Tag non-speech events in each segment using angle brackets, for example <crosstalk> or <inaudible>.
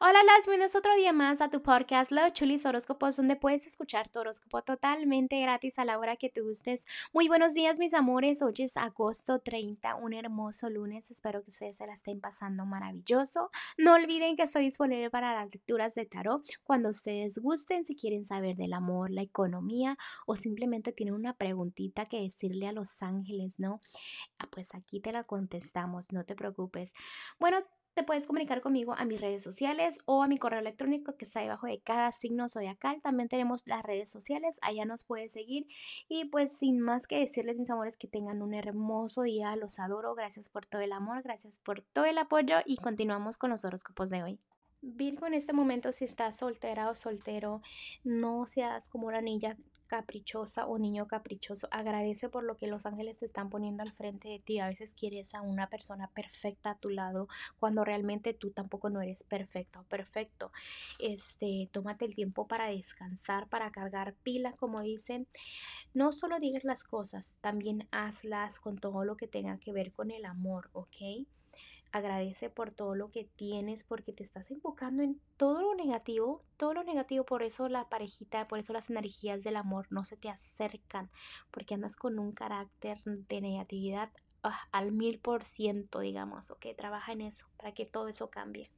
Hola, las bienvenidos otro día más a tu podcast Los Chulis Horóscopos, donde puedes escuchar tu horóscopo totalmente gratis a la hora que te gustes. Muy buenos días, mis amores. Hoy es agosto 30, un hermoso lunes. Espero que ustedes se la estén pasando maravilloso. No olviden que estoy disponible para las lecturas de tarot cuando ustedes gusten, si quieren saber del amor, la economía o simplemente tienen una preguntita que decirle a los ángeles, ¿no? Ah, pues aquí te la contestamos, no te preocupes. Bueno, te puedes comunicar conmigo a mis redes sociales o a mi correo electrónico que está debajo de cada signo zodiacal. También tenemos las redes sociales, allá nos puedes seguir. Y pues sin más que decirles, mis amores, que tengan un hermoso día. Los adoro. Gracias por todo el amor, gracias por todo el apoyo y continuamos con los horóscopos de hoy. Virgo, en este momento, si estás soltera o soltero, no seas como una niña caprichosa o niño caprichoso. Agradece por lo que los ángeles te están poniendo al frente de ti. A veces quieres a una persona perfecta a tu lado cuando realmente tú tampoco no eres perfecta o perfecto. Este, tómate el tiempo para descansar, para cargar pilas, como dicen. No solo digas las cosas, también hazlas con todo lo que tenga que ver con el amor, ¿ok? Agradece por todo lo que tienes porque te estás enfocando en todo lo negativo, todo lo negativo, por eso la parejita, por eso las energías del amor no se te acercan, porque andas con un carácter de negatividad ah, al mil por ciento, digamos, ok, trabaja en eso para que todo eso cambie.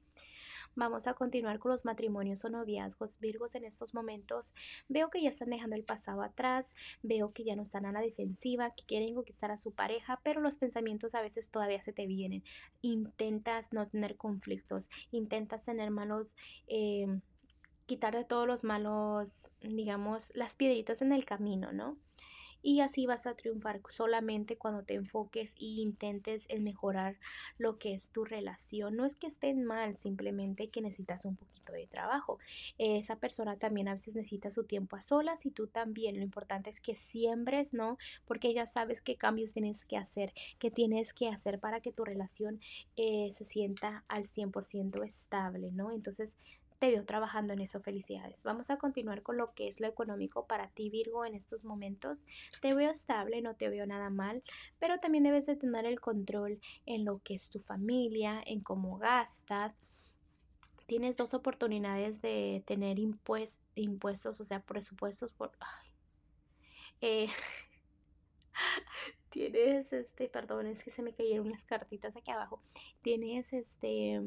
Vamos a continuar con los matrimonios o noviazgos. Virgos en estos momentos veo que ya están dejando el pasado atrás, veo que ya no están a la defensiva, que quieren conquistar a su pareja, pero los pensamientos a veces todavía se te vienen. Intentas no tener conflictos, intentas tener malos... Eh, quitar de todos los malos, digamos, las piedritas en el camino, ¿no? Y así vas a triunfar solamente cuando te enfoques y intentes el mejorar lo que es tu relación. No es que estén mal, simplemente que necesitas un poquito de trabajo. Esa persona también a veces necesita su tiempo a solas y tú también. Lo importante es que siembres, ¿no? Porque ya sabes qué cambios tienes que hacer, qué tienes que hacer para que tu relación eh, se sienta al 100% estable, ¿no? Entonces te veo trabajando en eso. Felicidades. Vamos a continuar con lo que es lo económico para ti, Virgo, en estos momentos. Te veo estable, no te veo nada mal, pero también debes de tener el control en lo que es tu familia, en cómo gastas. Tienes dos oportunidades de tener impuestos, o sea, presupuestos por... Eh, <laughs> tienes este, perdón, es que se me cayeron unas cartitas aquí abajo. Tienes este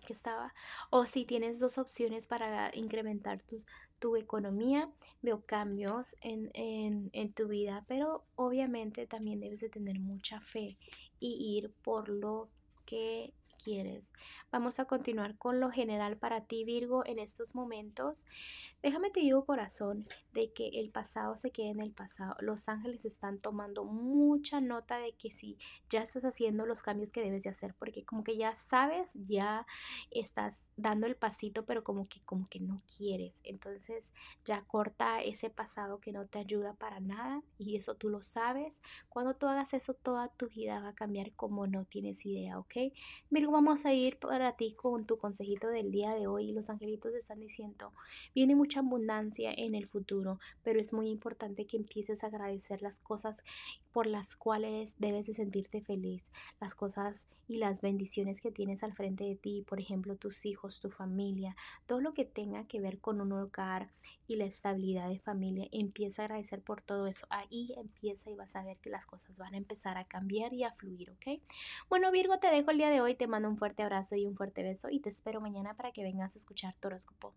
que estaba. O si tienes dos opciones para incrementar tus, tu economía, veo cambios en, en, en tu vida, pero obviamente también debes de tener mucha fe y ir por lo que quieres. Vamos a continuar con lo general para ti, Virgo, en estos momentos. Déjame te digo, corazón, de que el pasado se quede en el pasado. Los ángeles están tomando mucha nota de que si ya estás haciendo los cambios que debes de hacer, porque como que ya sabes, ya estás dando el pasito, pero como que como que no quieres. Entonces, ya corta ese pasado que no te ayuda para nada y eso tú lo sabes. Cuando tú hagas eso, toda tu vida va a cambiar como no tienes idea, ¿ok? Virgo, vamos a ir para ti con tu consejito del día de hoy. Los angelitos están diciendo, viene mucha abundancia en el futuro, pero es muy importante que empieces a agradecer las cosas por las cuales debes de sentirte feliz, las cosas y las bendiciones que tienes al frente de ti, por ejemplo, tus hijos, tu familia, todo lo que tenga que ver con un hogar y la estabilidad de familia, empieza a agradecer por todo eso. Ahí empieza y vas a ver que las cosas van a empezar a cambiar y a fluir, ¿ok? Bueno, Virgo, te dejo el día de hoy, te mando un fuerte abrazo y un fuerte beso y te espero mañana para que vengas a escuchar tu horóscopo.